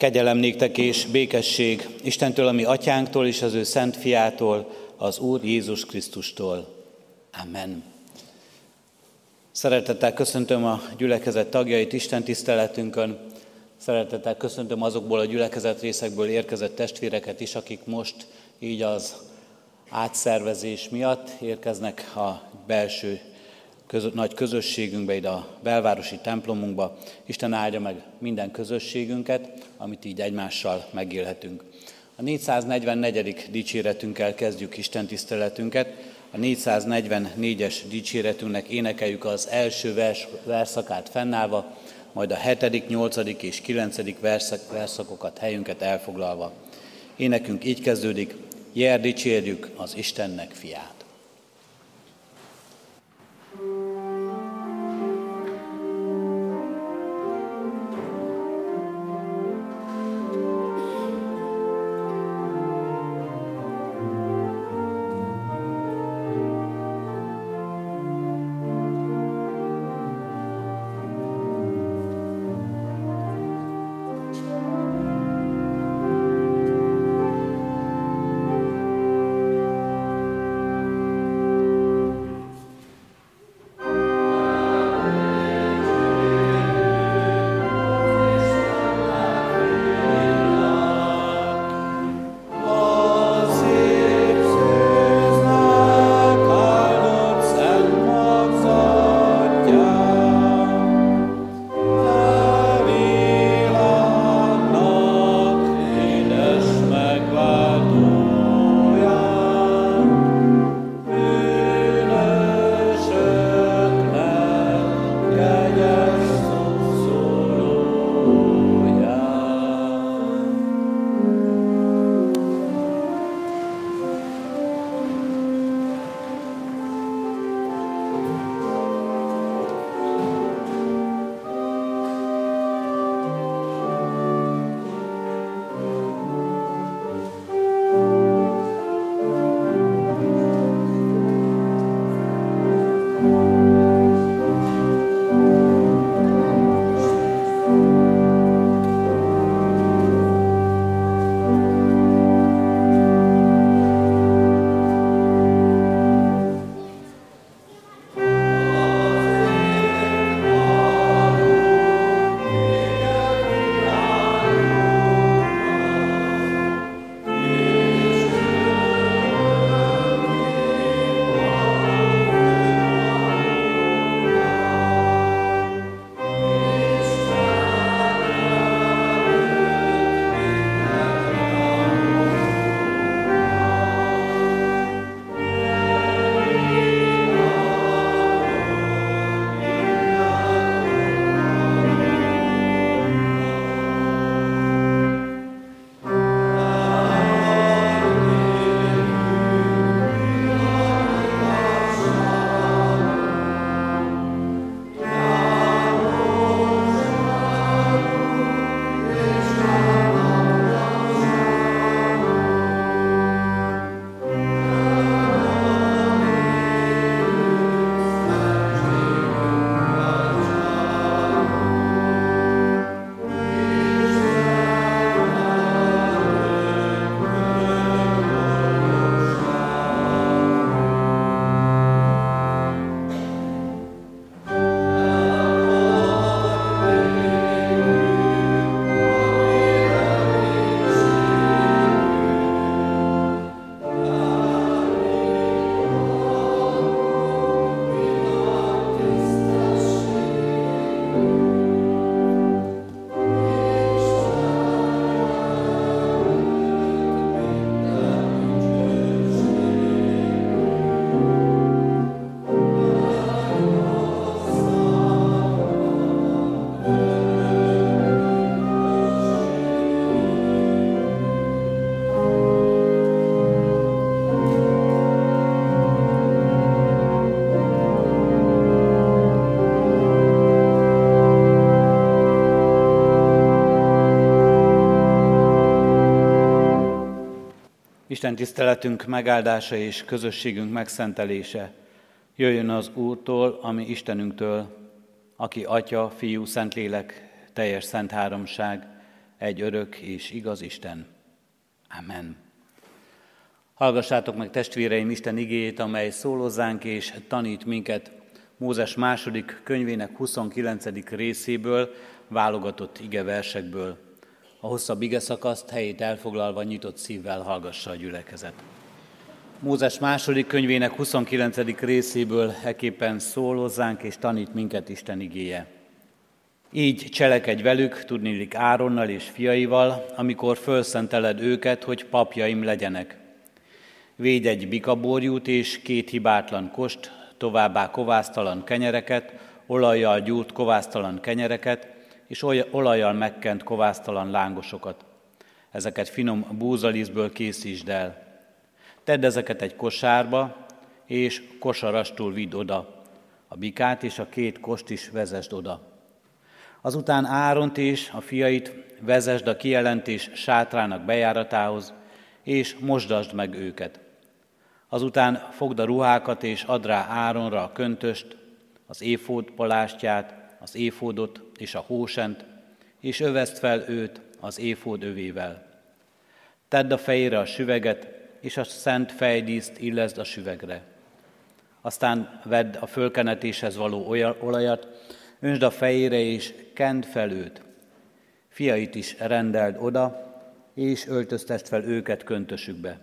Kegyelem néktek és békesség Istentől, ami atyánktól és az ő szent fiától, az Úr Jézus Krisztustól. Amen. Szeretettel köszöntöm a gyülekezet tagjait Isten tiszteletünkön. Szeretettel köszöntöm azokból a gyülekezet részekből érkezett testvéreket is, akik most így az átszervezés miatt érkeznek a belső közö, nagy közösségünkbe, ide a belvárosi templomunkba. Isten áldja meg minden közösségünket, amit így egymással megélhetünk. A 444. dicséretünkkel kezdjük Isten tiszteletünket. A 444-es dicséretünknek énekeljük az első vers, verszakát fennállva, majd a 7., 8. és 9. Verszak, verszakokat, helyünket elfoglalva. Énekünk így kezdődik, Jer dicsérjük az Istennek fiát. Isten tiszteletünk megáldása és közösségünk megszentelése jöjjön az Úrtól, ami Istenünktől, aki Atya, Fiú, Szentlélek, teljes szent háromság, egy örök és igaz Isten. Amen. Hallgassátok meg testvéreim Isten igéjét, amely szólózzánk és tanít minket Mózes második könyvének 29. részéből, válogatott ige versekből. A hosszabb ige szakaszt helyét elfoglalva nyitott szívvel hallgassa a gyülekezet. Mózes második könyvének 29. részéből eképpen szól hozzánk és tanít minket Isten igéje. Így cselekedj velük, tudnilik Áronnal és fiaival, amikor fölszenteled őket, hogy papjaim legyenek. Védj egy bikaborjút és két hibátlan kost, továbbá kovásztalan kenyereket, olajjal gyúrt kovásztalan kenyereket, és olajjal megkent kovásztalan lángosokat. Ezeket finom búzalisztből készítsd el. Tedd ezeket egy kosárba, és kosarastul vidd oda. A bikát és a két kost is vezesd oda. Azután Áront és a fiait vezesd a kijelentés sátrának bejáratához, és mosdasd meg őket. Azután fogd a ruhákat, és add rá Áronra a köntöst, az éfód palástját, az éfódot és a hósent, és övezd fel őt az éfód övével. Tedd a fejére a süveget, és a szent fejdíszt illeszd a süvegre. Aztán vedd a fölkenetéshez való olajat, önsd a fejére, és kend fel őt. Fiait is rendeld oda, és öltöztest fel őket köntösükbe.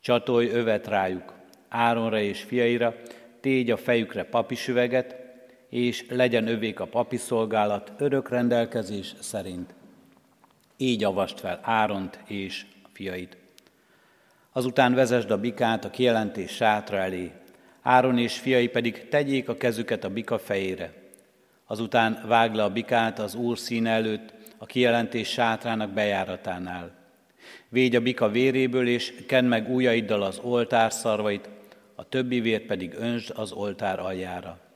Csatolj övet rájuk, Áronra és fiaira, tégy a fejükre papisüveget, és legyen övék a papi szolgálat örök szerint. Így avast fel Áront és fiait. Azután vezesd a bikát a kijelentés sátra elé, Áron és fiai pedig tegyék a kezüket a bika fejére. Azután vág le a bikát az Úr szín előtt, a kijelentés sátrának bejáratánál. Védj a bika véréből, és ken meg ujjaiddal az oltár szarvait, a többi vért pedig önsd az oltár aljára.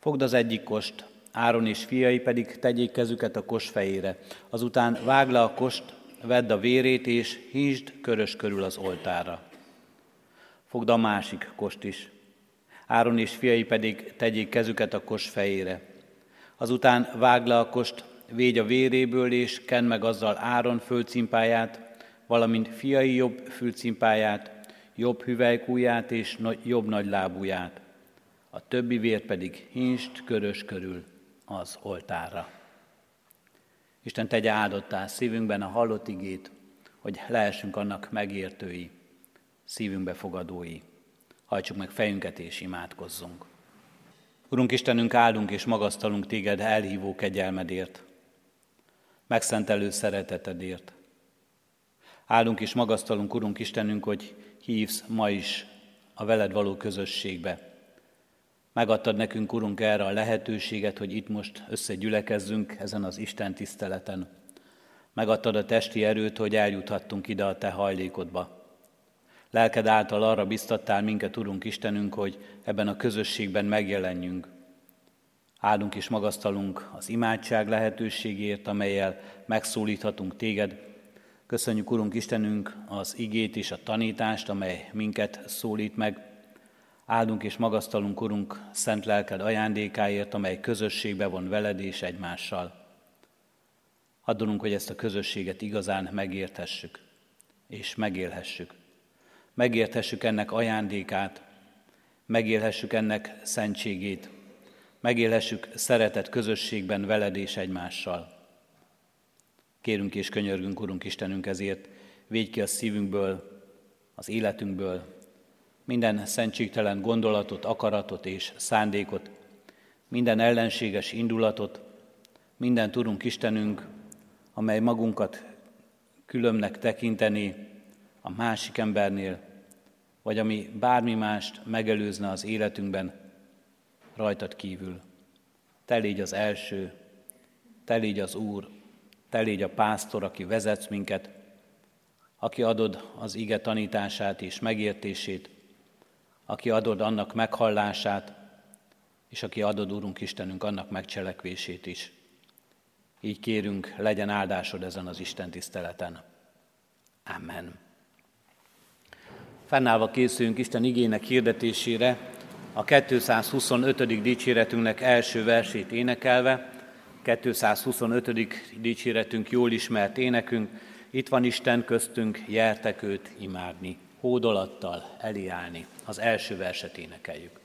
Fogd az egyik kost, Áron és fiai pedig tegyék kezüket a kos fejére. Azután vág le a kost, vedd a vérét, és hízd körös körül az oltára. Fogd a másik kost is. Áron és fiai pedig tegyék kezüket a kos fejére. Azután vág le a kost, védj a véréből, és ken meg azzal Áron fölcimpáját, valamint fiai jobb fülcimpáját, jobb hüvelykúját és jobb nagy lábúját. A többi vért pedig hinst körös körül az oltárra. Isten tegye áldottá szívünkben a hallott igét, hogy lehessünk annak megértői, szívünkbe fogadói. Hajtsuk meg fejünket és imádkozzunk. Urunk Istenünk, áldunk és magasztalunk téged elhívó kegyelmedért, megszentelő szeretetedért. Áldunk és magasztalunk, Urunk Istenünk, hogy hívsz ma is a veled való közösségbe. Megadtad nekünk, Urunk, erre a lehetőséget, hogy itt most összegyülekezzünk ezen az Isten tiszteleten. Megadtad a testi erőt, hogy eljuthattunk ide a Te hajlékodba. Lelked által arra biztattál minket, Urunk Istenünk, hogy ebben a közösségben megjelenjünk. Áldunk és magasztalunk az imádság lehetőségért, amelyel megszólíthatunk Téged. Köszönjük, Urunk Istenünk, az igét és a tanítást, amely minket szólít meg. Áldunk és magasztalunk, Urunk, szent lelked ajándékáért, amely közösségbe von veled és egymással. Addulunk, hogy ezt a közösséget igazán megérthessük és megélhessük megérthessük ennek ajándékát, megélhessük ennek szentségét, megélhessük szeretet közösségben veled és egymással. Kérünk és könyörgünk, Urunk Istenünk, ezért védj ki a szívünkből, az életünkből minden szentségtelen gondolatot, akaratot és szándékot, minden ellenséges indulatot, minden Urunk Istenünk, amely magunkat különnek tekinteni a másik embernél, vagy ami bármi mást megelőzne az életünkben, rajtad kívül. Te légy az első, te légy az Úr, te légy a pásztor, aki vezetsz minket, aki adod az ige tanítását és megértését, aki adod annak meghallását, és aki adod, Úrunk Istenünk, annak megcselekvését is. Így kérünk, legyen áldásod ezen az Isten tiszteleten. Amen. Fennállva készülünk Isten igének hirdetésére, a 225. dicséretünknek első versét énekelve, 225. dicséretünk jól ismert énekünk, itt van Isten köztünk, jertek őt imádni, hódolattal eliállni. Az első verset énekeljük.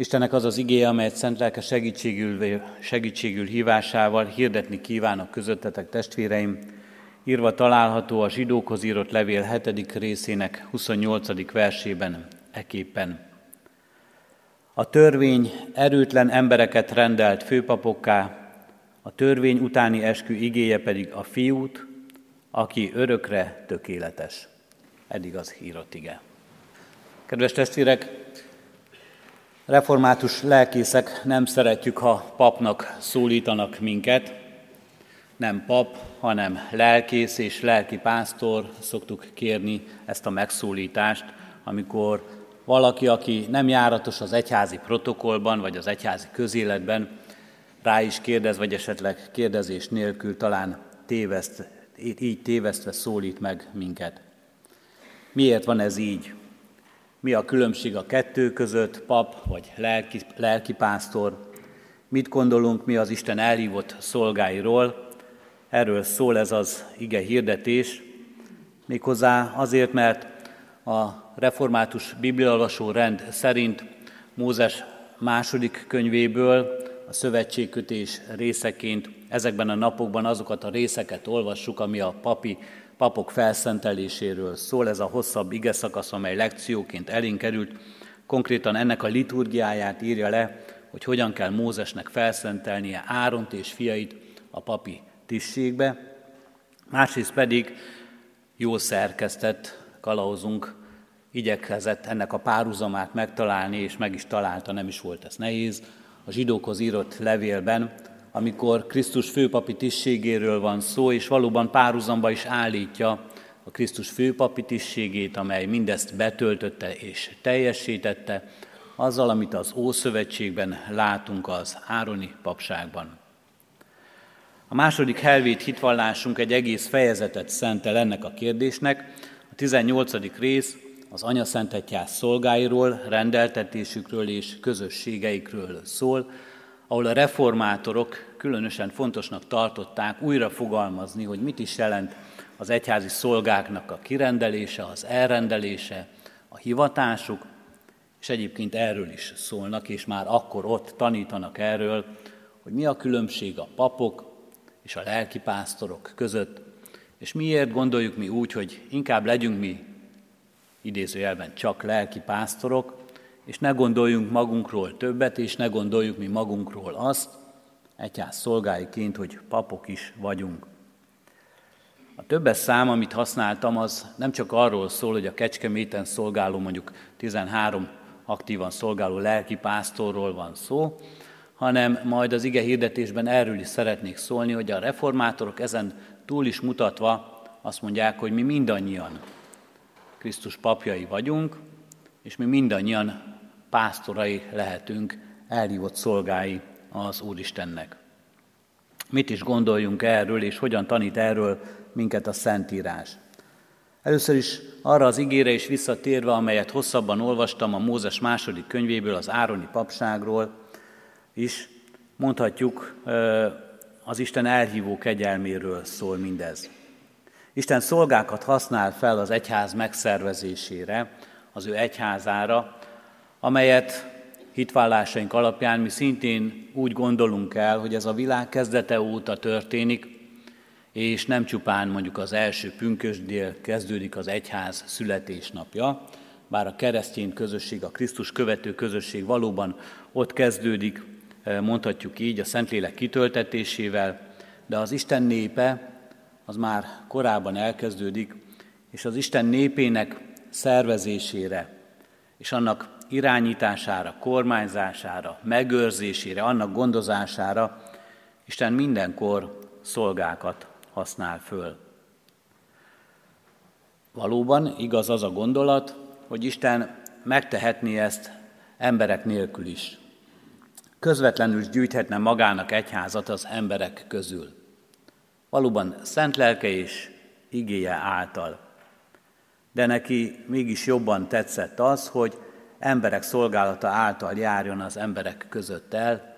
Istennek az az igéje, amelyet szent lelke segítségül, segítségül hívásával hirdetni kívánok közöttetek testvéreim, írva található a zsidókhoz írott levél 7. részének 28. versében, eképpen. A törvény erőtlen embereket rendelt főpapokká, a törvény utáni eskü igéje pedig a fiút, aki örökre tökéletes. Eddig az írott ige. Kedves testvérek, Református lelkészek nem szeretjük, ha papnak szólítanak minket. Nem pap, hanem lelkész és lelki pásztor szoktuk kérni ezt a megszólítást, amikor valaki, aki nem járatos az egyházi protokollban, vagy az egyházi közéletben, rá is kérdez, vagy esetleg kérdezés nélkül talán téveszt, így tévesztve szólít meg minket. Miért van ez így? Mi a különbség a kettő között, pap vagy lelki, lelkipásztor? Mit gondolunk mi az Isten elhívott szolgáiról? Erről szól ez az ige hirdetés, méghozzá azért, mert a református bibliolvasó rend szerint Mózes második könyvéből a szövetségkötés részeként ezekben a napokban azokat a részeket olvassuk, ami a papi papok felszenteléséről szól, ez a hosszabb ige szakasz, amely lekcióként elénk került, konkrétan ennek a liturgiáját írja le, hogy hogyan kell Mózesnek felszentelnie Áront és fiait a papi tisztségbe, másrészt pedig jó szerkesztett kalauzunk igyekezett ennek a párhuzamát megtalálni, és meg is találta, nem is volt ez nehéz. A zsidókhoz írott levélben amikor Krisztus főpapi tisztségéről van szó, és valóban párhuzamba is állítja a Krisztus főpapi tisztségét, amely mindezt betöltötte és teljesítette, azzal, amit az Ószövetségben látunk az Ároni papságban. A második helvét hitvallásunk egy egész fejezetet szentel ennek a kérdésnek. A 18. rész az Anya Egyház szolgáiról, rendeltetésükről és közösségeikről szól, ahol a reformátorok különösen fontosnak tartották újra fogalmazni, hogy mit is jelent az egyházi szolgáknak a kirendelése, az elrendelése, a hivatásuk, és egyébként erről is szólnak, és már akkor ott tanítanak erről, hogy mi a különbség a papok és a lelkipásztorok között, és miért gondoljuk mi úgy, hogy inkább legyünk mi idézőjelben csak lelkipásztorok, és ne gondoljunk magunkról többet, és ne gondoljuk mi magunkról azt, egyház szolgáiként, hogy papok is vagyunk. A többes szám, amit használtam, az nem csak arról szól, hogy a Kecskeméten szolgáló mondjuk 13 aktívan szolgáló lelki pásztorról van szó, hanem majd az ige hirdetésben erről is szeretnék szólni, hogy a reformátorok ezen túl is mutatva azt mondják, hogy mi mindannyian Krisztus papjai vagyunk, és mi mindannyian pásztorai lehetünk, elhívott szolgái az Úristennek. Mit is gondoljunk erről, és hogyan tanít erről minket a Szentírás? Először is arra az ígére is visszatérve, amelyet hosszabban olvastam a Mózes második könyvéből, az Ároni papságról is, mondhatjuk, az Isten elhívó kegyelméről szól mindez. Isten szolgákat használ fel az egyház megszervezésére, az ő egyházára, amelyet hitvállásaink alapján mi szintén úgy gondolunk el, hogy ez a világ kezdete óta történik, és nem csupán mondjuk az első pünkösdél kezdődik az egyház születésnapja, bár a keresztény közösség, a Krisztus követő közösség valóban ott kezdődik, eh, mondhatjuk így, a Szentlélek kitöltetésével, de az Isten népe az már korábban elkezdődik, és az Isten népének szervezésére és annak irányítására, kormányzására, megőrzésére, annak gondozására Isten mindenkor szolgákat használ föl. Valóban igaz az a gondolat, hogy Isten megtehetné ezt emberek nélkül is. Közvetlenül is gyűjthetne magának egyházat az emberek közül. Valóban szent lelke és igéje által. De neki mégis jobban tetszett az, hogy emberek szolgálata által járjon az emberek között el,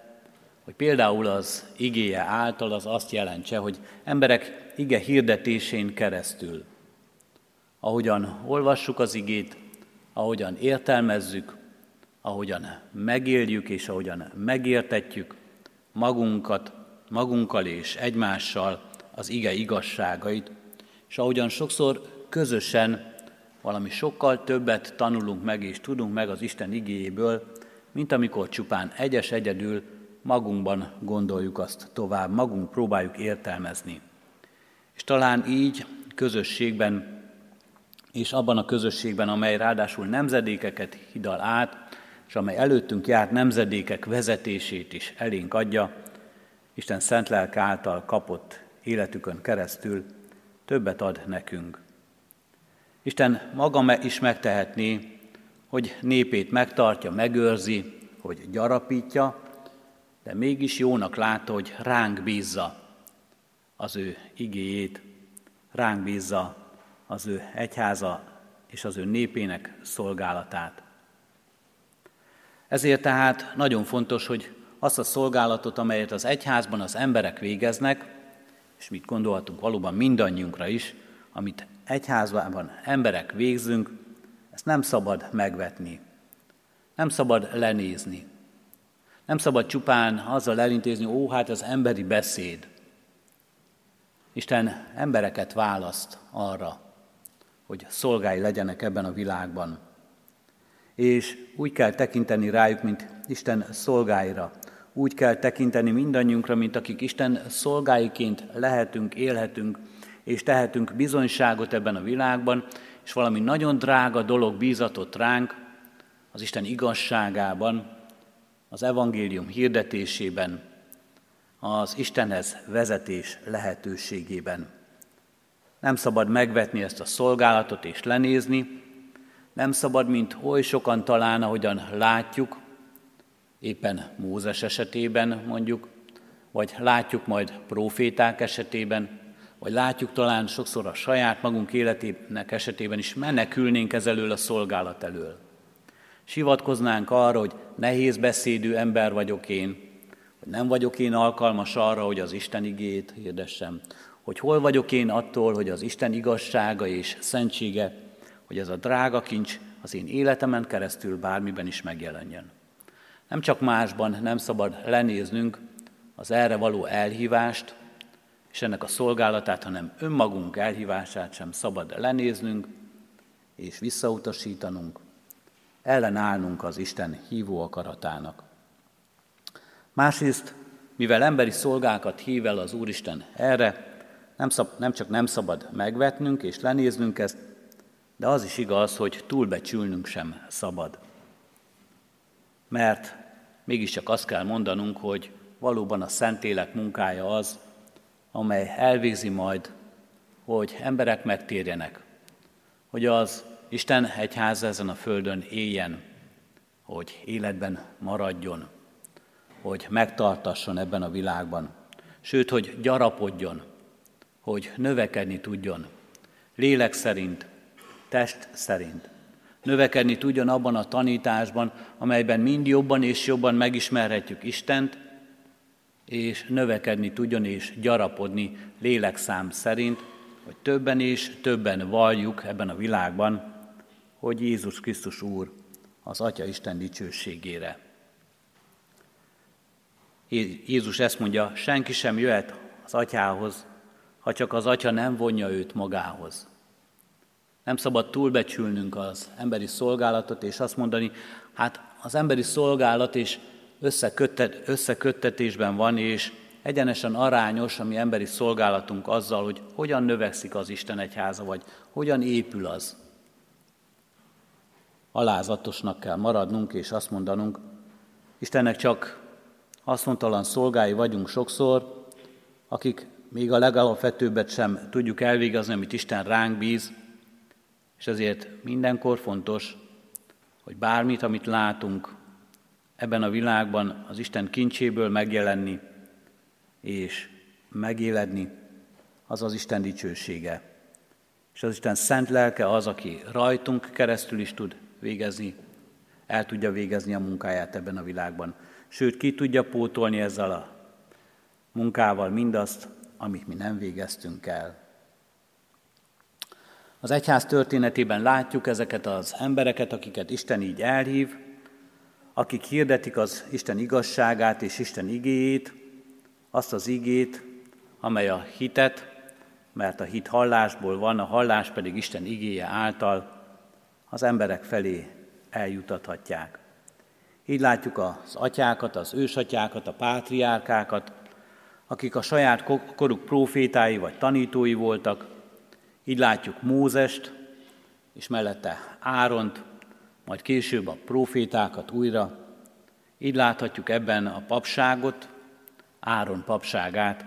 hogy például az igéje által az azt jelentse, hogy emberek ige hirdetésén keresztül, ahogyan olvassuk az igét, ahogyan értelmezzük, ahogyan megéljük és ahogyan megértetjük magunkat, magunkkal és egymással az ige igazságait, és ahogyan sokszor közösen valami sokkal többet tanulunk meg és tudunk meg az Isten igéjéből, mint amikor csupán egyes egyedül magunkban gondoljuk azt tovább, magunk próbáljuk értelmezni. És talán így közösségben, és abban a közösségben, amely ráadásul nemzedékeket hidal át, és amely előttünk járt nemzedékek vezetését is elénk adja, Isten szent lelke által kapott életükön keresztül többet ad nekünk. Isten maga is megtehetné, hogy népét megtartja, megőrzi, hogy gyarapítja, de mégis jónak látta, hogy ránk bízza az ő igéjét, ránk bízza az ő egyháza és az ő népének szolgálatát. Ezért tehát nagyon fontos, hogy azt a szolgálatot, amelyet az egyházban az emberek végeznek, és mit gondolhatunk valóban mindannyiunkra is, amit egyházban emberek végzünk, ezt nem szabad megvetni. Nem szabad lenézni. Nem szabad csupán azzal elintézni, ó, hát az emberi beszéd. Isten embereket választ arra, hogy szolgái legyenek ebben a világban. És úgy kell tekinteni rájuk, mint Isten szolgáira. Úgy kell tekinteni mindannyiunkra, mint akik Isten szolgáiként lehetünk, élhetünk, és tehetünk bizonyságot ebben a világban, és valami nagyon drága dolog bízatott ránk az Isten igazságában, az evangélium hirdetésében, az Istenhez vezetés lehetőségében. Nem szabad megvetni ezt a szolgálatot és lenézni, nem szabad, mint oly sokan talán, ahogyan látjuk, éppen Mózes esetében mondjuk, vagy látjuk majd proféták esetében, vagy látjuk talán sokszor a saját magunk életének esetében is menekülnénk ez elől a szolgálat elől. Sivatkoznánk arra, hogy nehéz beszédű ember vagyok én, hogy nem vagyok én alkalmas arra, hogy az Isten igét hirdessem, hogy hol vagyok én attól, hogy az Isten igazsága és szentsége, hogy ez a drága kincs az én életemen keresztül bármiben is megjelenjen. Nem csak másban nem szabad lenéznünk az erre való elhívást, és ennek a szolgálatát, hanem önmagunk elhívását sem szabad lenéznünk és visszautasítanunk, ellenállnunk az Isten hívó akaratának. Másrészt, mivel emberi szolgákat hív el az Úristen erre, nem, szab, nem csak nem szabad megvetnünk és lenéznünk ezt, de az is igaz, hogy túlbecsülnünk sem szabad. Mert mégiscsak azt kell mondanunk, hogy valóban a Szentlélek munkája az, amely elvégzi majd, hogy emberek megtérjenek, hogy az Isten egyháza ezen a földön éljen, hogy életben maradjon, hogy megtartasson ebben a világban, sőt, hogy gyarapodjon, hogy növekedni tudjon, lélek szerint, test szerint. Növekedni tudjon abban a tanításban, amelyben mind jobban és jobban megismerhetjük Istent, és növekedni tudjon és gyarapodni lélekszám szerint, hogy többen és többen valljuk ebben a világban, hogy Jézus Krisztus Úr az Atya Isten dicsőségére. Jézus ezt mondja, senki sem jöhet az atyához, ha csak az atya nem vonja őt magához. Nem szabad túlbecsülnünk az emberi szolgálatot, és azt mondani, hát az emberi szolgálat és összeköttet, összeköttetésben van, és egyenesen arányos a mi emberi szolgálatunk azzal, hogy hogyan növekszik az Isten egyháza, vagy hogyan épül az. Alázatosnak kell maradnunk, és azt mondanunk, Istennek csak haszontalan szolgái vagyunk sokszor, akik még a legalapvetőbbet sem tudjuk elvégezni, amit Isten ránk bíz, és ezért mindenkor fontos, hogy bármit, amit látunk ebben a világban, az Isten kincséből megjelenni és megéledni, az az Isten dicsősége. És az Isten szent lelke az, aki rajtunk keresztül is tud végezni, el tudja végezni a munkáját ebben a világban. Sőt, ki tudja pótolni ezzel a munkával mindazt, amit mi nem végeztünk el. Az egyház történetében látjuk ezeket az embereket, akiket Isten így elhív, akik hirdetik az Isten igazságát és Isten igéjét, azt az igét, amely a hitet, mert a hit hallásból van, a hallás pedig Isten igéje által az emberek felé eljutathatják. Így látjuk az atyákat, az ősatyákat, a pátriárkákat, akik a saját koruk profétái vagy tanítói voltak. Így látjuk Mózest, és mellette Áront, majd később a profétákat újra. Így láthatjuk ebben a papságot, Áron papságát,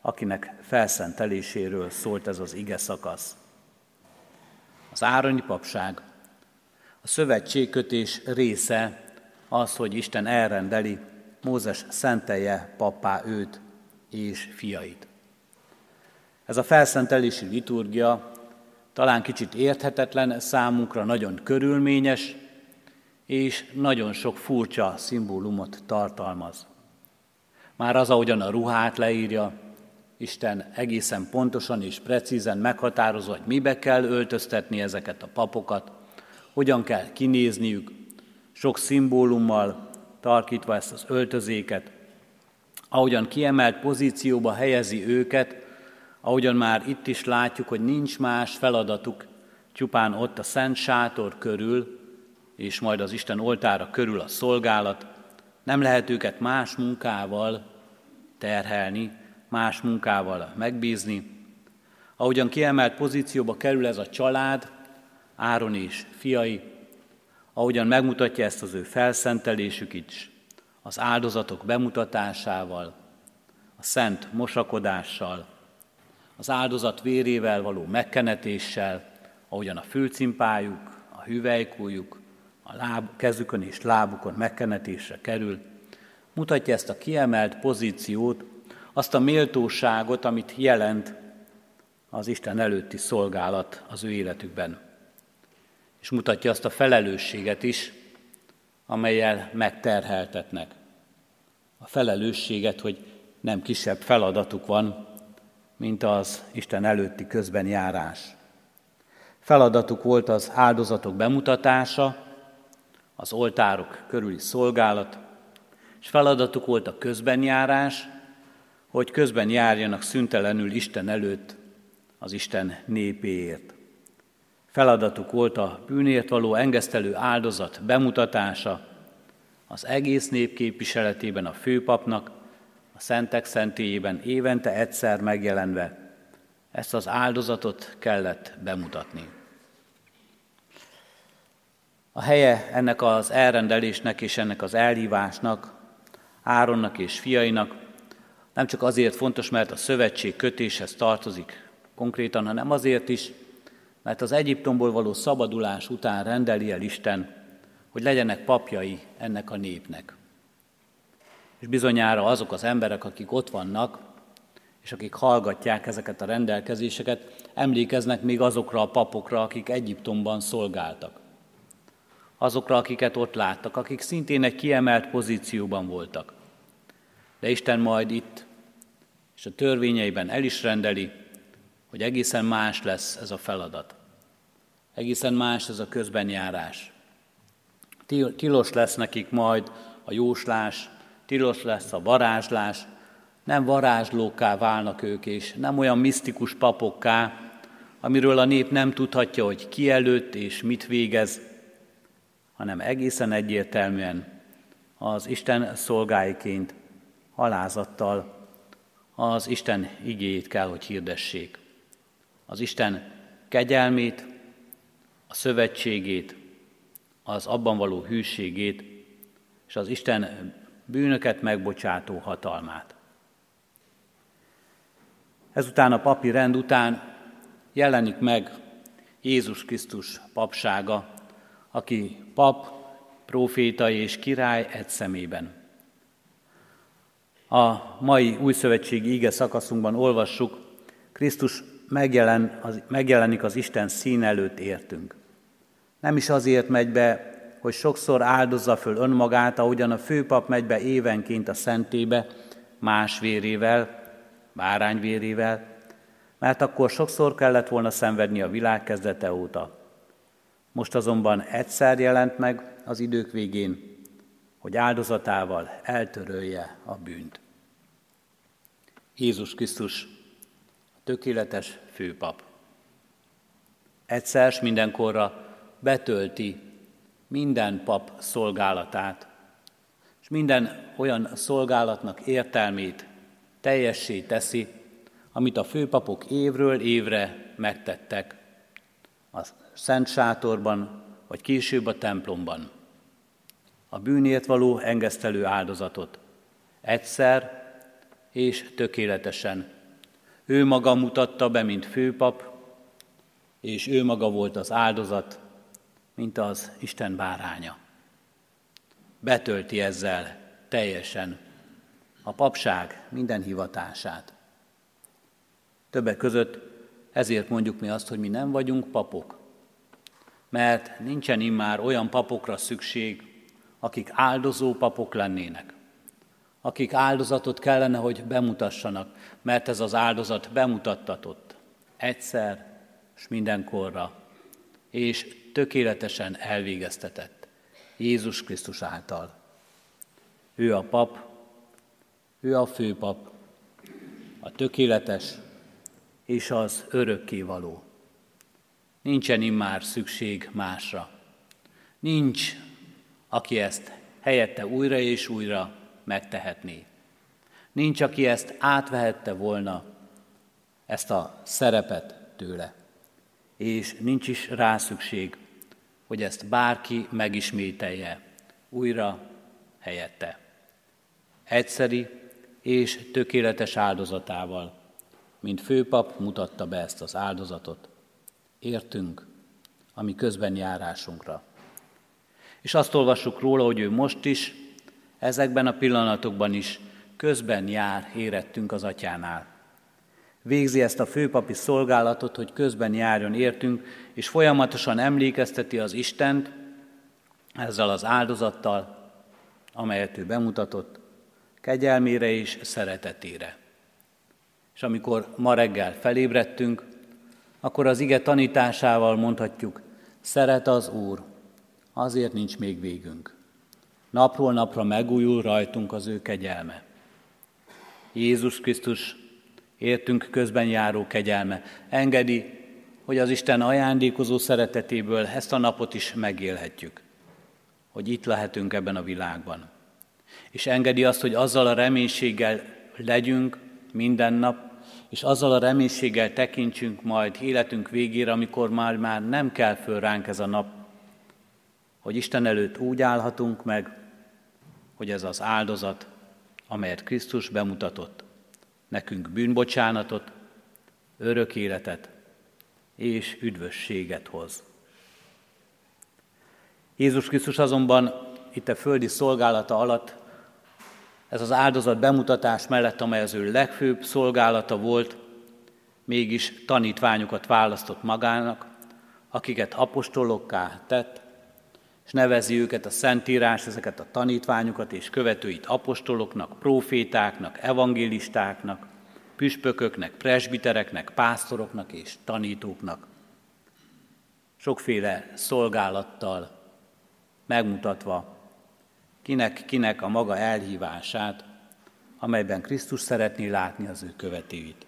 akinek felszenteléséről szólt ez az ige szakasz. Az ároni papság, a szövetségkötés része az, hogy Isten elrendeli, Mózes szentelje pappá őt és fiait. Ez a felszentelési liturgia talán kicsit érthetetlen számunkra, nagyon körülményes, és nagyon sok furcsa szimbólumot tartalmaz. Már az, ahogyan a ruhát leírja, Isten egészen pontosan és precízen meghatározza, hogy mibe kell öltöztetni ezeket a papokat, hogyan kell kinézniük, sok szimbólummal tarkítva ezt az öltözéket, ahogyan kiemelt pozícióba helyezi őket, ahogyan már itt is látjuk, hogy nincs más feladatuk, csupán ott a Szent Sátor körül, és majd az Isten oltára körül a szolgálat, nem lehet őket más munkával terhelni, más munkával megbízni. Ahogyan kiemelt pozícióba kerül ez a család, Áron és fiai, ahogyan megmutatja ezt az ő felszentelésük is, az áldozatok bemutatásával, a szent mosakodással, az áldozat vérével való megkenetéssel, ahogyan a fülcimpájuk, a hüvelykújuk, a láb, kezükön és lábukon megkenetésre kerül, mutatja ezt a kiemelt pozíciót, azt a méltóságot, amit jelent az Isten előtti szolgálat az ő életükben. És mutatja azt a felelősséget is, amelyel megterheltetnek. A felelősséget, hogy nem kisebb feladatuk van, mint az Isten előtti közben járás. Feladatuk volt az áldozatok bemutatása, az oltárok körüli szolgálat, és feladatuk volt a közbenjárás, hogy közben járjanak szüntelenül Isten előtt az Isten népéért. Feladatuk volt a bűnért való engesztelő áldozat bemutatása, az egész nép képviseletében a főpapnak, a szentek szentélyében évente egyszer megjelenve, ezt az áldozatot kellett bemutatni. A helye ennek az elrendelésnek és ennek az elhívásnak, Áronnak és fiainak nem csak azért fontos, mert a szövetség kötéshez tartozik konkrétan, hanem azért is, mert az Egyiptomból való szabadulás után rendeli el Isten, hogy legyenek papjai ennek a népnek. És bizonyára azok az emberek, akik ott vannak, és akik hallgatják ezeket a rendelkezéseket, emlékeznek még azokra a papokra, akik Egyiptomban szolgáltak. Azokra, akiket ott láttak, akik szintén egy kiemelt pozícióban voltak. De Isten majd itt, és a törvényeiben el is rendeli, hogy egészen más lesz ez a feladat. Egészen más ez a közbenjárás. Tilos lesz nekik majd a jóslás, tilos lesz a varázslás, nem varázslóká válnak ők, és nem olyan misztikus papokká, amiről a nép nem tudhatja, hogy ki előtt és mit végez, hanem egészen egyértelműen az Isten szolgáiként, alázattal az Isten igéjét kell, hogy hirdessék. Az Isten kegyelmét, a szövetségét, az abban való hűségét, és az Isten bűnöket megbocsátó hatalmát. Ezután a papi rend után jelenik meg Jézus Krisztus papsága, aki pap, proféta és király egy szemében. A mai újszövetségi íge szakaszunkban olvassuk, Krisztus megjelen, az, megjelenik az Isten szín előtt értünk. Nem is azért megy be, hogy sokszor áldozza föl önmagát, ahogyan a főpap megy be évenként a szentébe, más vérével, bárányvérével, mert akkor sokszor kellett volna szenvedni a világ kezdete óta. Most azonban egyszer jelent meg az idők végén, hogy áldozatával eltörölje a bűnt. Jézus Krisztus, a tökéletes főpap. Egyszer mindenkorra betölti minden pap szolgálatát, és minden olyan szolgálatnak értelmét teljessé teszi, amit a főpapok évről évre megtettek a Szent Sátorban, vagy később a templomban. A bűnért való engesztelő áldozatot egyszer és tökéletesen. Ő maga mutatta be, mint főpap, és ő maga volt az áldozat, mint az Isten báránya. Betölti ezzel teljesen a papság minden hivatását. Többek között ezért mondjuk mi azt, hogy mi nem vagyunk papok, mert nincsen immár olyan papokra szükség, akik áldozó papok lennének, akik áldozatot kellene, hogy bemutassanak, mert ez az áldozat bemutattatott egyszer és mindenkorra, és tökéletesen elvégeztetett Jézus Krisztus által. Ő a pap, ő a főpap, a tökéletes és az örökkévaló. Nincsen immár szükség másra. Nincs, aki ezt helyette újra és újra megtehetné. Nincs, aki ezt átvehette volna, ezt a szerepet tőle. És nincs is rá szükség, hogy ezt bárki megismételje újra helyette. Egyszeri és tökéletes áldozatával, mint főpap mutatta be ezt az áldozatot. Értünk, ami közben járásunkra. És azt olvassuk róla, hogy ő most is, ezekben a pillanatokban is közben jár érettünk az atyánál. Végzi ezt a főpapi szolgálatot, hogy közben járjon értünk, és folyamatosan emlékezteti az Istent ezzel az áldozattal, amelyet ő bemutatott, kegyelmére és szeretetére. És amikor ma reggel felébredtünk, akkor az ige tanításával mondhatjuk, szeret az Úr, azért nincs még végünk. Napról napra megújul rajtunk az ő kegyelme. Jézus Krisztus értünk közben járó kegyelme. Engedi, hogy az Isten ajándékozó szeretetéből ezt a napot is megélhetjük, hogy itt lehetünk ebben a világban. És engedi azt, hogy azzal a reménységgel legyünk minden nap, és azzal a reménységgel tekintsünk majd életünk végére, amikor már, már nem kell föl ránk ez a nap, hogy Isten előtt úgy állhatunk meg, hogy ez az áldozat, amelyet Krisztus bemutatott, nekünk bűnbocsánatot, örök életet és üdvösséget hoz. Jézus Krisztus azonban itt a földi szolgálata alatt ez az áldozat bemutatás mellett, amely az ő legfőbb szolgálata volt, mégis tanítványokat választott magának, akiket apostolokká tett, és nevezi őket a Szentírás, ezeket a tanítványokat és követőit apostoloknak, profétáknak, evangélistáknak, püspököknek, presbitereknek, pásztoroknak és tanítóknak. Sokféle szolgálattal megmutatva kinek-kinek a maga elhívását, amelyben Krisztus szeretné látni az ő követőit.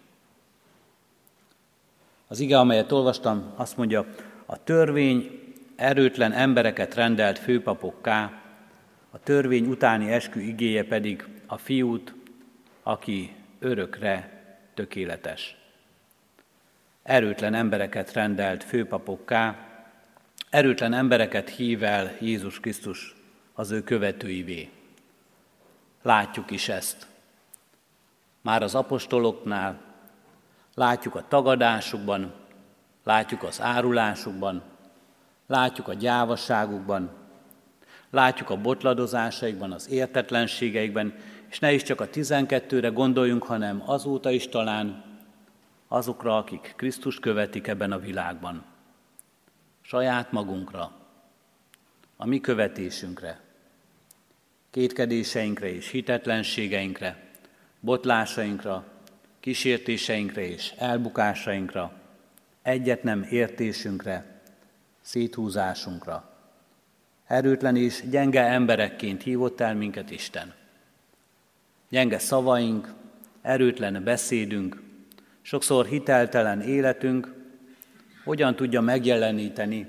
Az ige, amelyet olvastam, azt mondja, a törvény erőtlen embereket rendelt főpapokká, a törvény utáni eskü igéje pedig a fiút, aki örökre tökéletes. Erőtlen embereket rendelt főpapokká, erőtlen embereket hív el Jézus Krisztus az ő követőivé. Látjuk is ezt. Már az apostoloknál, látjuk a tagadásukban, látjuk az árulásukban, látjuk a gyávasságukban, látjuk a botladozásaikban, az értetlenségeikben, és ne is csak a tizenkettőre gondoljunk, hanem azóta is talán azokra, akik Krisztus követik ebben a világban. Saját magunkra, a mi követésünkre, kétkedéseinkre és hitetlenségeinkre, botlásainkra, kísértéseinkre és elbukásainkra, egyet nem értésünkre, széthúzásunkra. Erőtlen és gyenge emberekként hívott el minket Isten. Gyenge szavaink, erőtlen beszédünk, sokszor hiteltelen életünk hogyan tudja megjeleníteni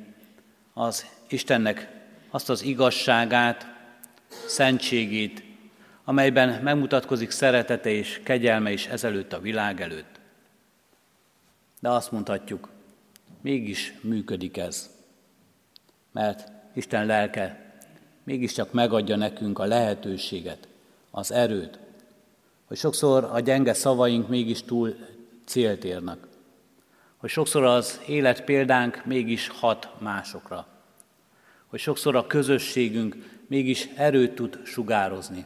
az Istennek azt az igazságát, szentségét, amelyben megmutatkozik szeretete és kegyelme is ezelőtt a világ előtt. De azt mondhatjuk, mégis működik ez, mert Isten lelke mégiscsak megadja nekünk a lehetőséget, az erőt, hogy sokszor a gyenge szavaink mégis túl célt érnek, hogy sokszor az élet példánk mégis hat másokra, hogy sokszor a közösségünk mégis erőt tud sugározni,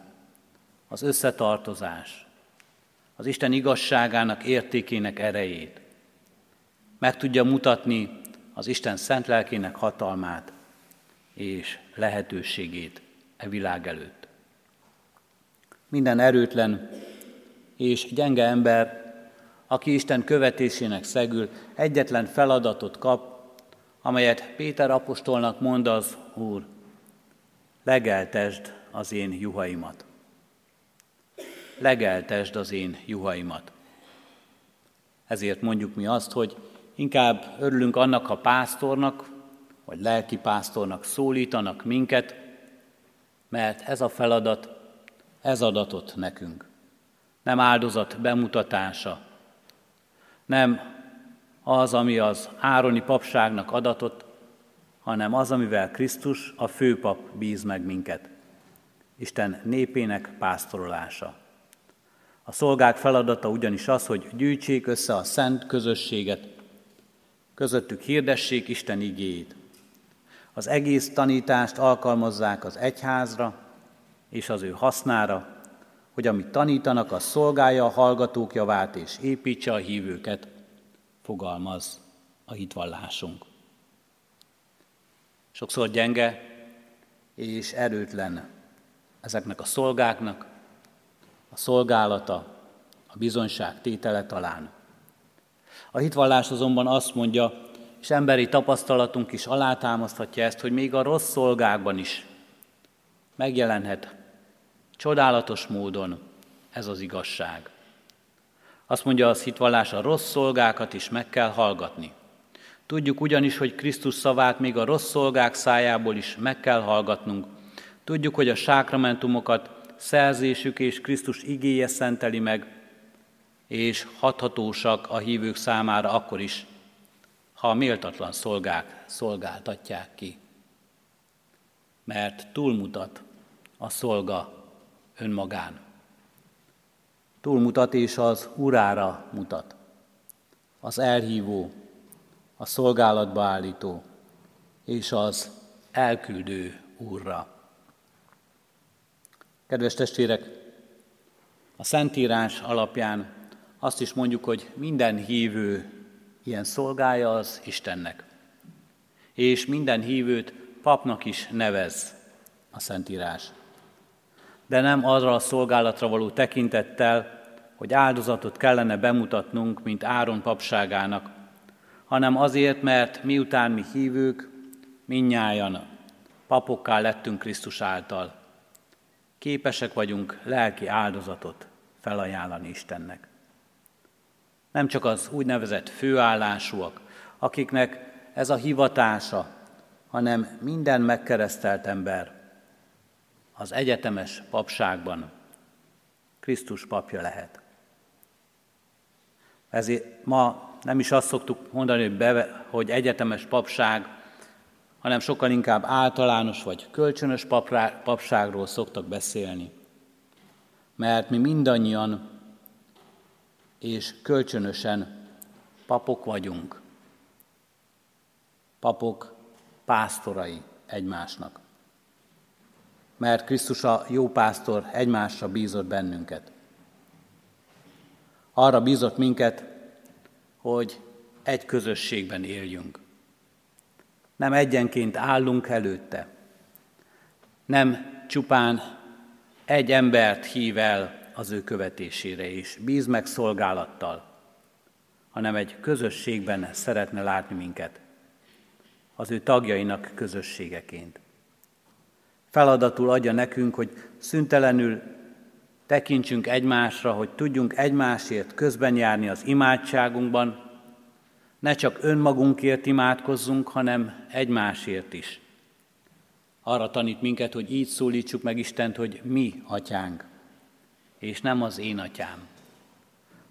az összetartozás, az Isten igazságának értékének erejét, meg tudja mutatni az Isten szent lelkének hatalmát és lehetőségét e világ előtt. Minden erőtlen és gyenge ember, aki Isten követésének szegül, egyetlen feladatot kap, amelyet Péter apostolnak mond az Úr, legeltesd az én juhaimat. Legeltesd az én juhaimat. Ezért mondjuk mi azt, hogy inkább örülünk annak, ha pásztornak, vagy lelki pásztornak szólítanak minket, mert ez a feladat, ez adatot nekünk. Nem áldozat bemutatása, nem az, ami az Ároni papságnak adatott, hanem az, amivel Krisztus, a főpap bíz meg minket. Isten népének pásztorolása. A szolgák feladata ugyanis az, hogy gyűjtsék össze a szent közösséget, közöttük hirdessék Isten igéjét. Az egész tanítást alkalmazzák az egyházra és az ő hasznára, hogy amit tanítanak, az szolgálja a hallgatók javát és építse a hívőket, fogalmaz a hitvallásunk. Sokszor gyenge és erőtlen ezeknek a szolgáknak a szolgálata, a bizonyság tétele talán. A hitvallás azonban azt mondja, és emberi tapasztalatunk is alátámaszthatja ezt, hogy még a rossz szolgákban is megjelenhet csodálatos módon ez az igazság. Azt mondja az hitvallás, a rossz szolgákat is meg kell hallgatni. Tudjuk ugyanis, hogy Krisztus szavát még a rossz szolgák szájából is meg kell hallgatnunk. Tudjuk, hogy a sákramentumokat szerzésük és Krisztus igéje szenteli meg, és hathatósak a hívők számára akkor is, ha a méltatlan szolgák szolgáltatják ki. mert túlmutat a szolga önmagán. Túlmutat és az urára mutat. Az elhívó, a szolgálatba állító és az elküldő úrra. Kedves testvérek, a Szentírás alapján azt is mondjuk, hogy minden hívő ilyen szolgája az Istennek. És minden hívőt papnak is nevez a Szentírás. De nem arra a szolgálatra való tekintettel, hogy áldozatot kellene bemutatnunk, mint Áron papságának, hanem azért, mert miután mi hívők, minnyájan papokká lettünk Krisztus által. Képesek vagyunk lelki áldozatot felajánlani Istennek. Nem csak az úgynevezett főállásúak, akiknek ez a hivatása, hanem minden megkeresztelt ember az egyetemes papságban Krisztus papja lehet. Ezért ma nem is azt szoktuk mondani, hogy, be, hogy egyetemes papság, hanem sokkal inkább általános vagy kölcsönös paprá, papságról szoktak beszélni. Mert mi mindannyian és kölcsönösen papok vagyunk. Papok pásztorai egymásnak. Mert Krisztus a jó pásztor egymásra bízott bennünket. Arra bízott minket, hogy egy közösségben éljünk. Nem egyenként állunk előtte. Nem csupán egy embert hív el az ő követésére is, bíz meg szolgálattal, hanem egy közösségben szeretne látni minket, az ő tagjainak közösségeként. Feladatul adja nekünk, hogy szüntelenül tekintsünk egymásra, hogy tudjunk egymásért közben járni az imádságunkban, ne csak önmagunkért imádkozzunk, hanem egymásért is. Arra tanít minket, hogy így szólítsuk meg Istent, hogy mi atyánk, és nem az én atyám.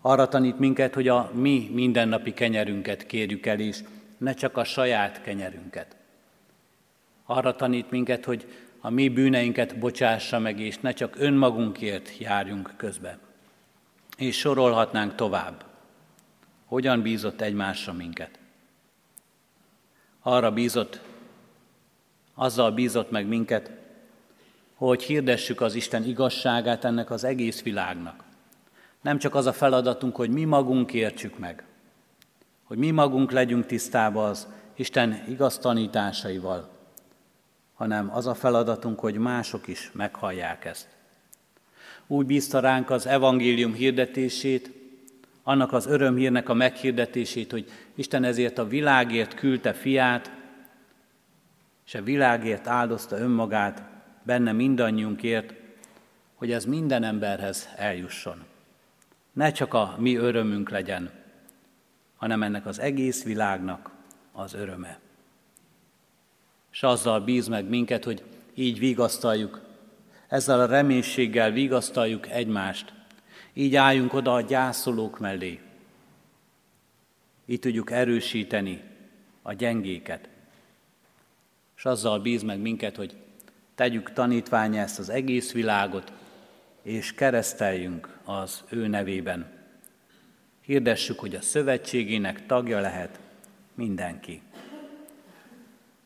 Arra tanít minket, hogy a mi mindennapi kenyerünket kérjük el, és ne csak a saját kenyerünket. Arra tanít minket, hogy a mi bűneinket bocsássa meg, és ne csak önmagunkért járjunk közbe. És sorolhatnánk tovább. Hogyan bízott egymásra minket? Arra bízott, azzal bízott meg minket, hogy hirdessük az Isten igazságát ennek az egész világnak. Nem csak az a feladatunk, hogy mi magunk értsük meg, hogy mi magunk legyünk tisztában az Isten igaz tanításaival, hanem az a feladatunk, hogy mások is meghallják ezt. Úgy bízta ránk az evangélium hirdetését, annak az örömhírnek a meghirdetését, hogy Isten ezért a világért küldte fiát, és a világért áldozta önmagát benne mindannyiunkért, hogy ez minden emberhez eljusson. Ne csak a mi örömünk legyen, hanem ennek az egész világnak az öröme. És azzal bíz meg minket, hogy így vigasztaljuk, ezzel a reménységgel vigasztaljuk egymást, így álljunk oda a gyászolók mellé. Így tudjuk erősíteni a gyengéket. És azzal bíz meg minket, hogy tegyük tanítványa ezt az egész világot, és kereszteljünk az ő nevében. Hirdessük, hogy a szövetségének tagja lehet mindenki.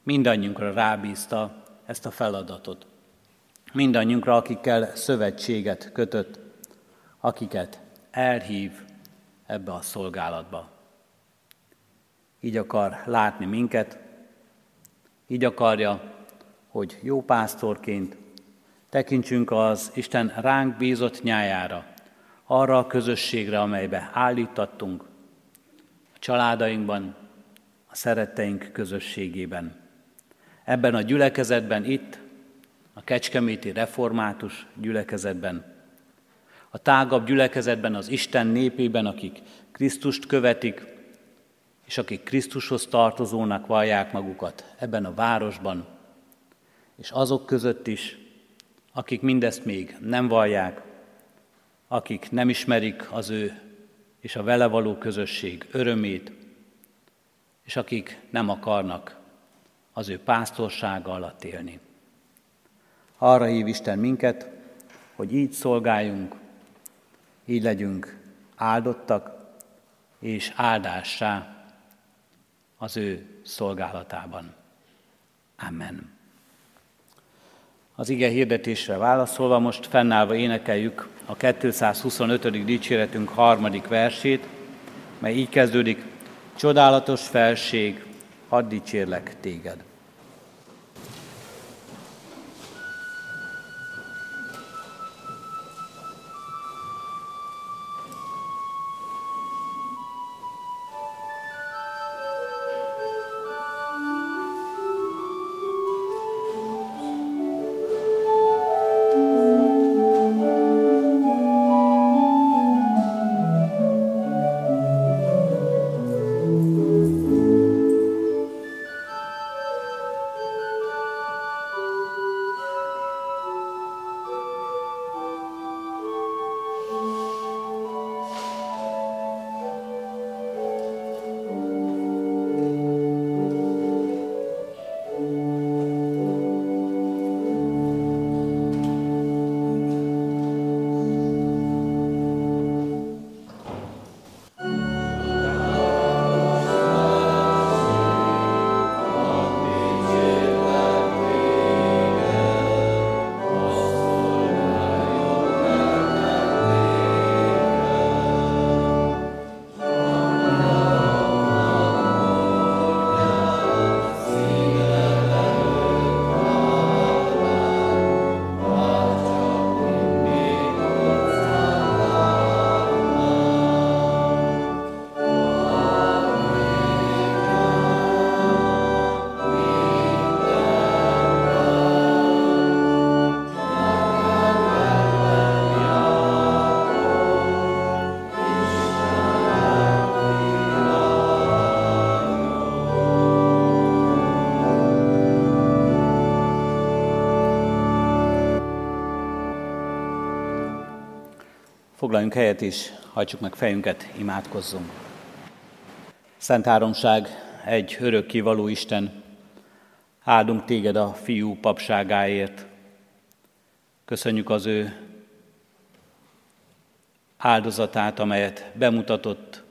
Mindannyiunkra rábízta ezt a feladatot. Mindannyiunkra, akikkel szövetséget kötött, akiket elhív ebbe a szolgálatba. Így akar látni minket, így akarja, hogy jó pásztorként tekintsünk az Isten ránk bízott nyájára, arra a közösségre, amelybe állítattunk, a családainkban, a szeretteink közösségében. Ebben a gyülekezetben itt, a Kecskeméti Református gyülekezetben, a tágabb gyülekezetben, az Isten népében, akik Krisztust követik, és akik Krisztushoz tartozónak vallják magukat ebben a városban, és azok között is, akik mindezt még nem vallják, akik nem ismerik az ő és a vele való közösség örömét, és akik nem akarnak az ő pásztorsága alatt élni. Arra hív Isten minket, hogy így szolgáljunk, így legyünk áldottak és áldássá az ő szolgálatában. Amen. Az ige hirdetésre válaszolva most fennállva énekeljük a 225. dicséretünk harmadik versét, mely így kezdődik, Csodálatos felség, hadd dicsérlek téged. Foglaljunk helyet és hajtsuk meg fejünket, imádkozzunk. Szent Háromság, egy örök való Isten, áldunk téged a fiú papságáért. Köszönjük az ő áldozatát, amelyet bemutatott,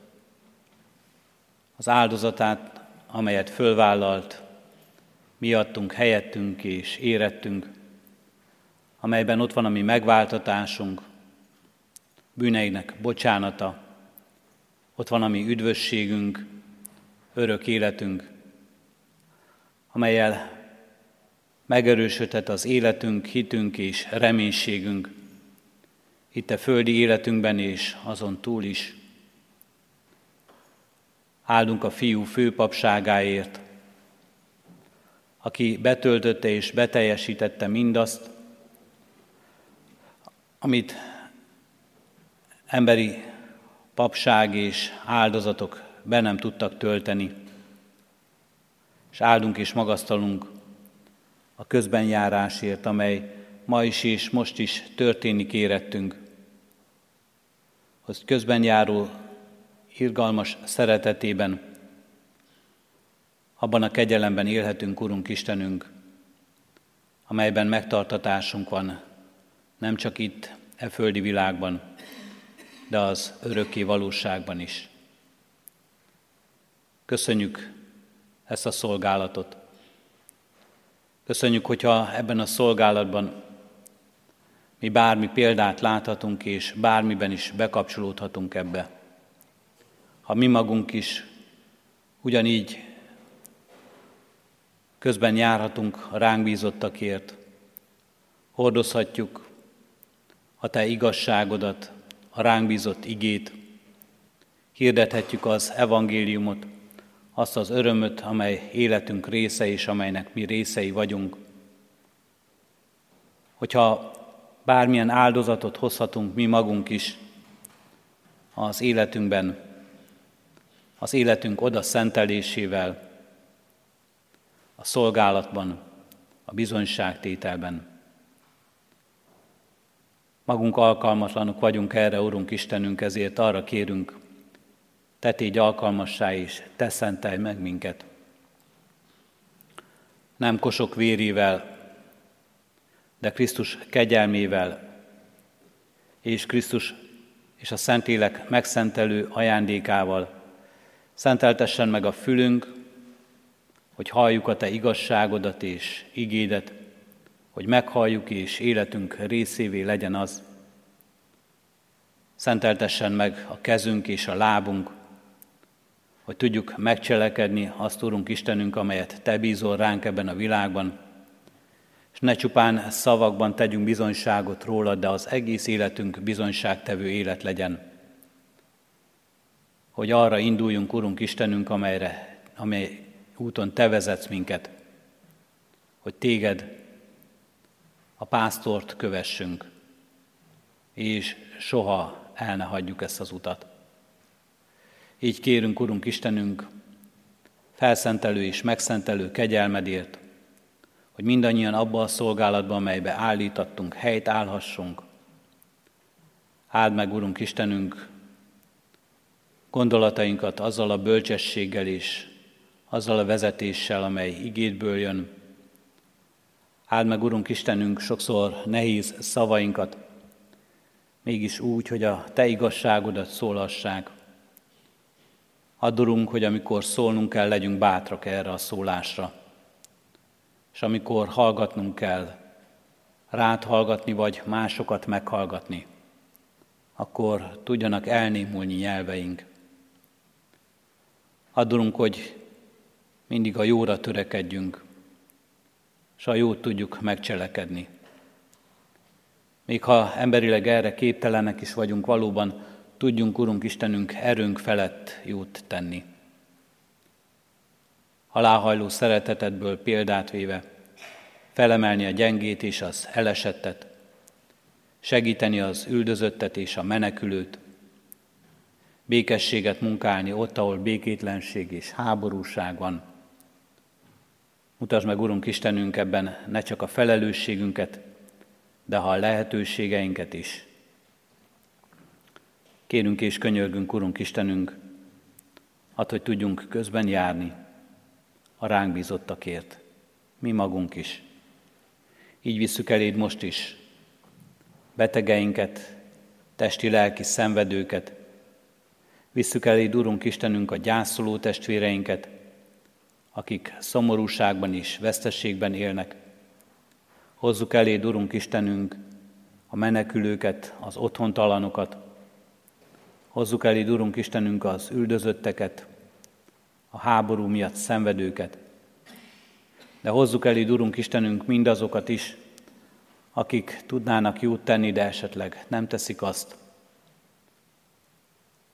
az áldozatát, amelyet fölvállalt, miattunk, helyettünk és érettünk, amelyben ott van a mi megváltatásunk, bűneinek bocsánata, ott van a mi üdvösségünk, örök életünk, amelyel megerősödhet az életünk, hitünk és reménységünk, itt a földi életünkben és azon túl is. Áldunk a fiú főpapságáért, aki betöltötte és beteljesítette mindazt, amit emberi papság és áldozatok be nem tudtak tölteni. És áldunk és magasztalunk a közbenjárásért, amely ma is és most is történik érettünk. Hogy közbenjáró irgalmas szeretetében, abban a kegyelemben élhetünk, Urunk Istenünk, amelyben megtartatásunk van, nem csak itt, e földi világban, de az örökké valóságban is. Köszönjük ezt a szolgálatot. Köszönjük, hogyha ebben a szolgálatban mi bármi példát láthatunk, és bármiben is bekapcsolódhatunk ebbe. Ha mi magunk is ugyanígy közben járhatunk a ránk bízottakért, hordozhatjuk a Te igazságodat, a ránk bízott igét, hirdethetjük az evangéliumot, azt az örömöt, amely életünk része és amelynek mi részei vagyunk. Hogyha bármilyen áldozatot hozhatunk mi magunk is az életünkben, az életünk oda szentelésével, a szolgálatban, a bizonyságtételben. Magunk alkalmatlanok vagyunk erre, Urunk Istenünk, ezért arra kérünk, te tégy alkalmassá is, te szentelj meg minket. Nem kosok vérével, de Krisztus kegyelmével és Krisztus és a Szentlélek megszentelő ajándékával szenteltessen meg a fülünk, hogy halljuk a Te igazságodat és igédet, hogy meghalljuk és életünk részévé legyen az. Szenteltessen meg a kezünk és a lábunk, hogy tudjuk megcselekedni azt, Urunk Istenünk, amelyet Te bízol ránk ebben a világban, és ne csupán szavakban tegyünk bizonyságot róla, de az egész életünk bizonyságtevő élet legyen. Hogy arra induljunk, Urunk Istenünk, amelyre, amely úton Te vezetsz minket, hogy Téged, a pásztort kövessünk, és soha el ne hagyjuk ezt az utat. Így kérünk, Urunk Istenünk, felszentelő és megszentelő kegyelmedért, hogy mindannyian abba a szolgálatban, amelybe állítattunk, helyt állhassunk. Áld meg, Urunk Istenünk, gondolatainkat azzal a bölcsességgel és azzal a vezetéssel, amely igétből jön. Áld meg, Urunk Istenünk, sokszor nehéz szavainkat, mégis úgy, hogy a Te igazságodat szólassák. Add, hogy amikor szólnunk kell, legyünk bátrak erre a szólásra. És amikor hallgatnunk kell, rád hallgatni, vagy másokat meghallgatni, akkor tudjanak elnémulni nyelveink. Add, hogy mindig a jóra törekedjünk, és a jót tudjuk megcselekedni. Még ha emberileg erre képtelenek is vagyunk, valóban tudjunk, Urunk Istenünk, erőnk felett jót tenni. Aláhajló szeretetedből példát véve, felemelni a gyengét és az elesettet, segíteni az üldözöttet és a menekülőt, békességet munkálni ott, ahol békétlenség és háborúság van. Mutasd meg, Urunk Istenünk, ebben ne csak a felelősségünket, de ha a lehetőségeinket is. Kérünk és könyörgünk, Urunk Istenünk, add, hogy tudjunk közben járni a ránk bízottakért, mi magunk is. Így visszük eléd most is betegeinket, testi-lelki szenvedőket, visszük eléd, Urunk Istenünk, a gyászoló testvéreinket, akik szomorúságban is, vesztességben élnek. Hozzuk eléd, Urunk Istenünk, a menekülőket, az otthontalanokat, Hozzuk el, Urunk Istenünk, az üldözötteket, a háború miatt szenvedőket, de hozzuk el, Urunk Istenünk, mindazokat is, akik tudnának jót tenni, de esetleg nem teszik azt.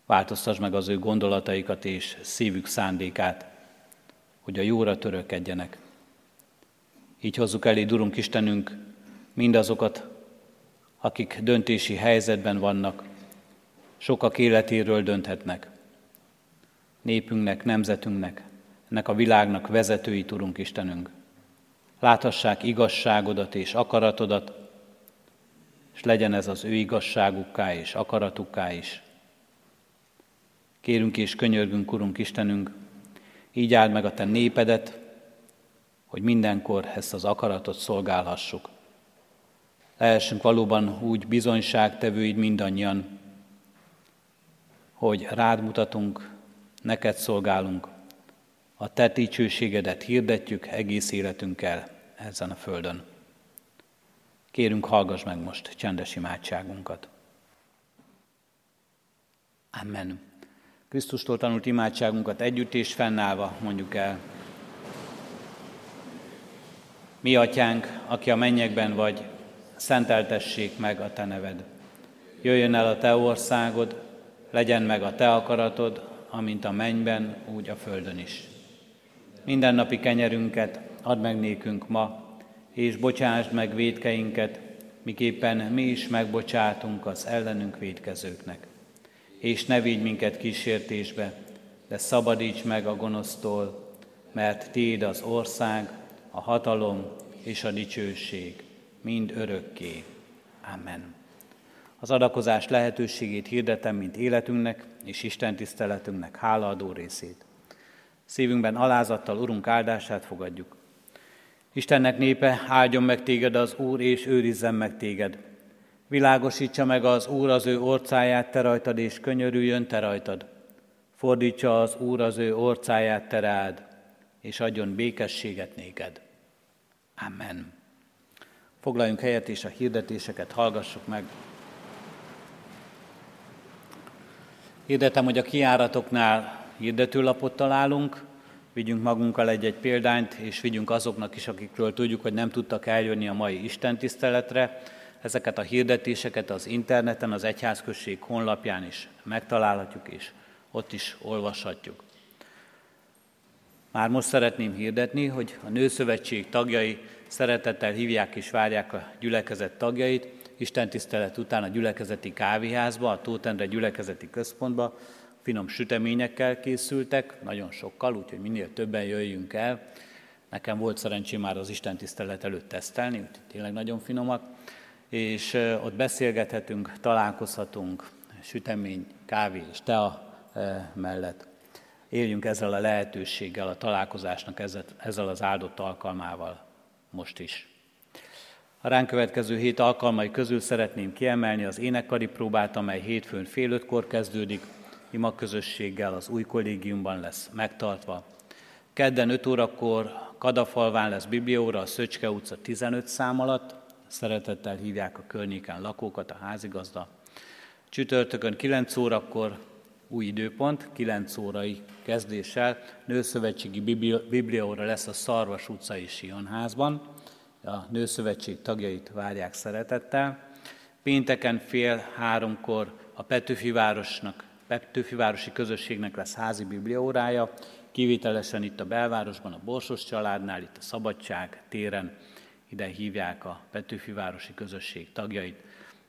Változtass meg az ő gondolataikat és szívük szándékát, hogy a jóra törökedjenek. Így hozzuk el, Urunk Istenünk, mindazokat, akik döntési helyzetben vannak, sokak életéről dönthetnek. Népünknek, nemzetünknek, ennek a világnak vezetői tudunk Istenünk. Láthassák igazságodat és akaratodat, és legyen ez az ő igazságukká és akaratukká is. Kérünk és könyörgünk, Urunk Istenünk, így áld meg a Te népedet, hogy mindenkor ezt az akaratot szolgálhassuk. Lehessünk valóban úgy bizonyságtevőid mindannyian, hogy rád mutatunk, neked szolgálunk, a te dicsőségedet hirdetjük egész életünkkel ezen a földön. Kérünk, hallgass meg most csendes imádságunkat. Amen. Krisztustól tanult imádságunkat együtt és fennállva mondjuk el. Mi atyánk, aki a mennyekben vagy, szenteltessék meg a te neved. Jöjjön el a te országod, legyen meg a te akaratod, amint a mennyben, úgy a földön is. Minden napi kenyerünket add meg nékünk ma, és bocsásd meg védkeinket, miképpen mi is megbocsátunk az ellenünk védkezőknek. És ne vigy minket kísértésbe, de szabadíts meg a gonosztól, mert Téd az ország, a hatalom és a dicsőség, mind örökké. Amen. Az adakozás lehetőségét hirdetem, mint életünknek és Isten tiszteletünknek hálaadó részét. Szívünkben alázattal Urunk áldását fogadjuk. Istennek népe, áldjon meg téged az Úr, és őrizzen meg téged. Világosítsa meg az Úr az ő orcáját te rajtad, és könyörüljön te rajtad. Fordítsa az Úr az ő orcáját te rád, és adjon békességet néked. Amen. Foglaljunk helyet, és a hirdetéseket hallgassuk meg. Hirdetem, hogy a kiáratoknál hirdetőlapot találunk, vigyünk magunkkal egy-egy példányt, és vigyünk azoknak is, akikről tudjuk, hogy nem tudtak eljönni a mai istentiszteletre. Ezeket a hirdetéseket az interneten, az Egyházközség honlapján is megtalálhatjuk, és ott is olvashatjuk. Már most szeretném hirdetni, hogy a Nőszövetség tagjai szeretettel hívják és várják a gyülekezet tagjait, Isten tisztelet után a gyülekezeti kávéházba, a Tótendre gyülekezeti központba, finom süteményekkel készültek, nagyon sokkal, úgyhogy minél többen jöjjünk el. Nekem volt szerencsém már az Isten tisztelet előtt tesztelni, úgyhogy tényleg nagyon finomak, és ott beszélgethetünk, találkozhatunk, sütemény, kávé és tea mellett. Éljünk ezzel a lehetőséggel, a találkozásnak ezzel az áldott alkalmával most is. A ránk következő hét alkalmai közül szeretném kiemelni az énekkari próbát, amely hétfőn fél ötkor kezdődik, ima közösséggel az új kollégiumban lesz megtartva. Kedden 5 órakor Kadafalván lesz biblióra a Szöcske utca 15 szám alatt, szeretettel hívják a környéken lakókat, a házigazda. Csütörtökön 9 órakor új időpont, 9 órai kezdéssel Nőszövetségi Biblióra lesz a Szarvas utcai Sionházban. A Nőszövetség tagjait várják szeretettel. Pénteken fél háromkor a Petőfi Városnak, Petőfi Városi Közösségnek lesz házi bibliórája, kivételesen itt a belvárosban, a Borsos családnál, itt a Szabadság téren, ide hívják a Petőfi Városi Közösség tagjait.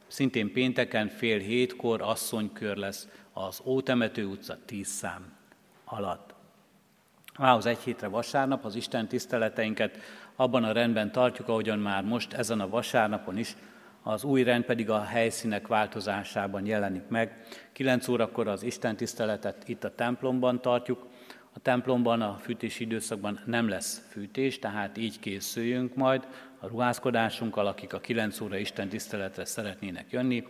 Szintén pénteken fél hétkor asszonykör lesz az Ótemető utca 10 szám alatt. Mához egy hétre vasárnap az Isten tiszteleteinket abban a rendben tartjuk, ahogyan már most ezen a vasárnapon is, az új rend pedig a helyszínek változásában jelenik meg. 9 órakor az Isten tiszteletet itt a templomban tartjuk, a templomban a fűtési időszakban nem lesz fűtés, tehát így készüljünk majd a ruházkodásunkkal, akik a 9 óra Isten tiszteletre szeretnének jönni.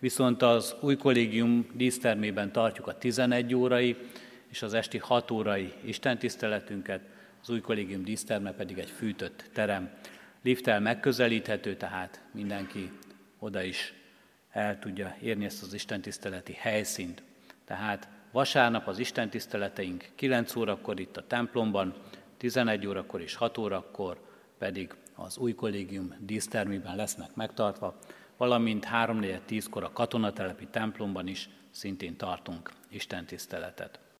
Viszont az új kollégium dísztermében tartjuk a 11 órai és az esti 6 órai Isten tiszteletünket, az új kollégium díszterme pedig egy fűtött terem. Lifttel megközelíthető, tehát mindenki oda is el tudja érni ezt az Isten tiszteleti helyszínt. Tehát vasárnap az Isten tiszteleteink 9 órakor itt a templomban, 11 órakor és 6 órakor pedig az új kollégium dísztermében lesznek megtartva, valamint 3-4-10-kor a katonatelepi templomban is szintén tartunk Isten tiszteletet.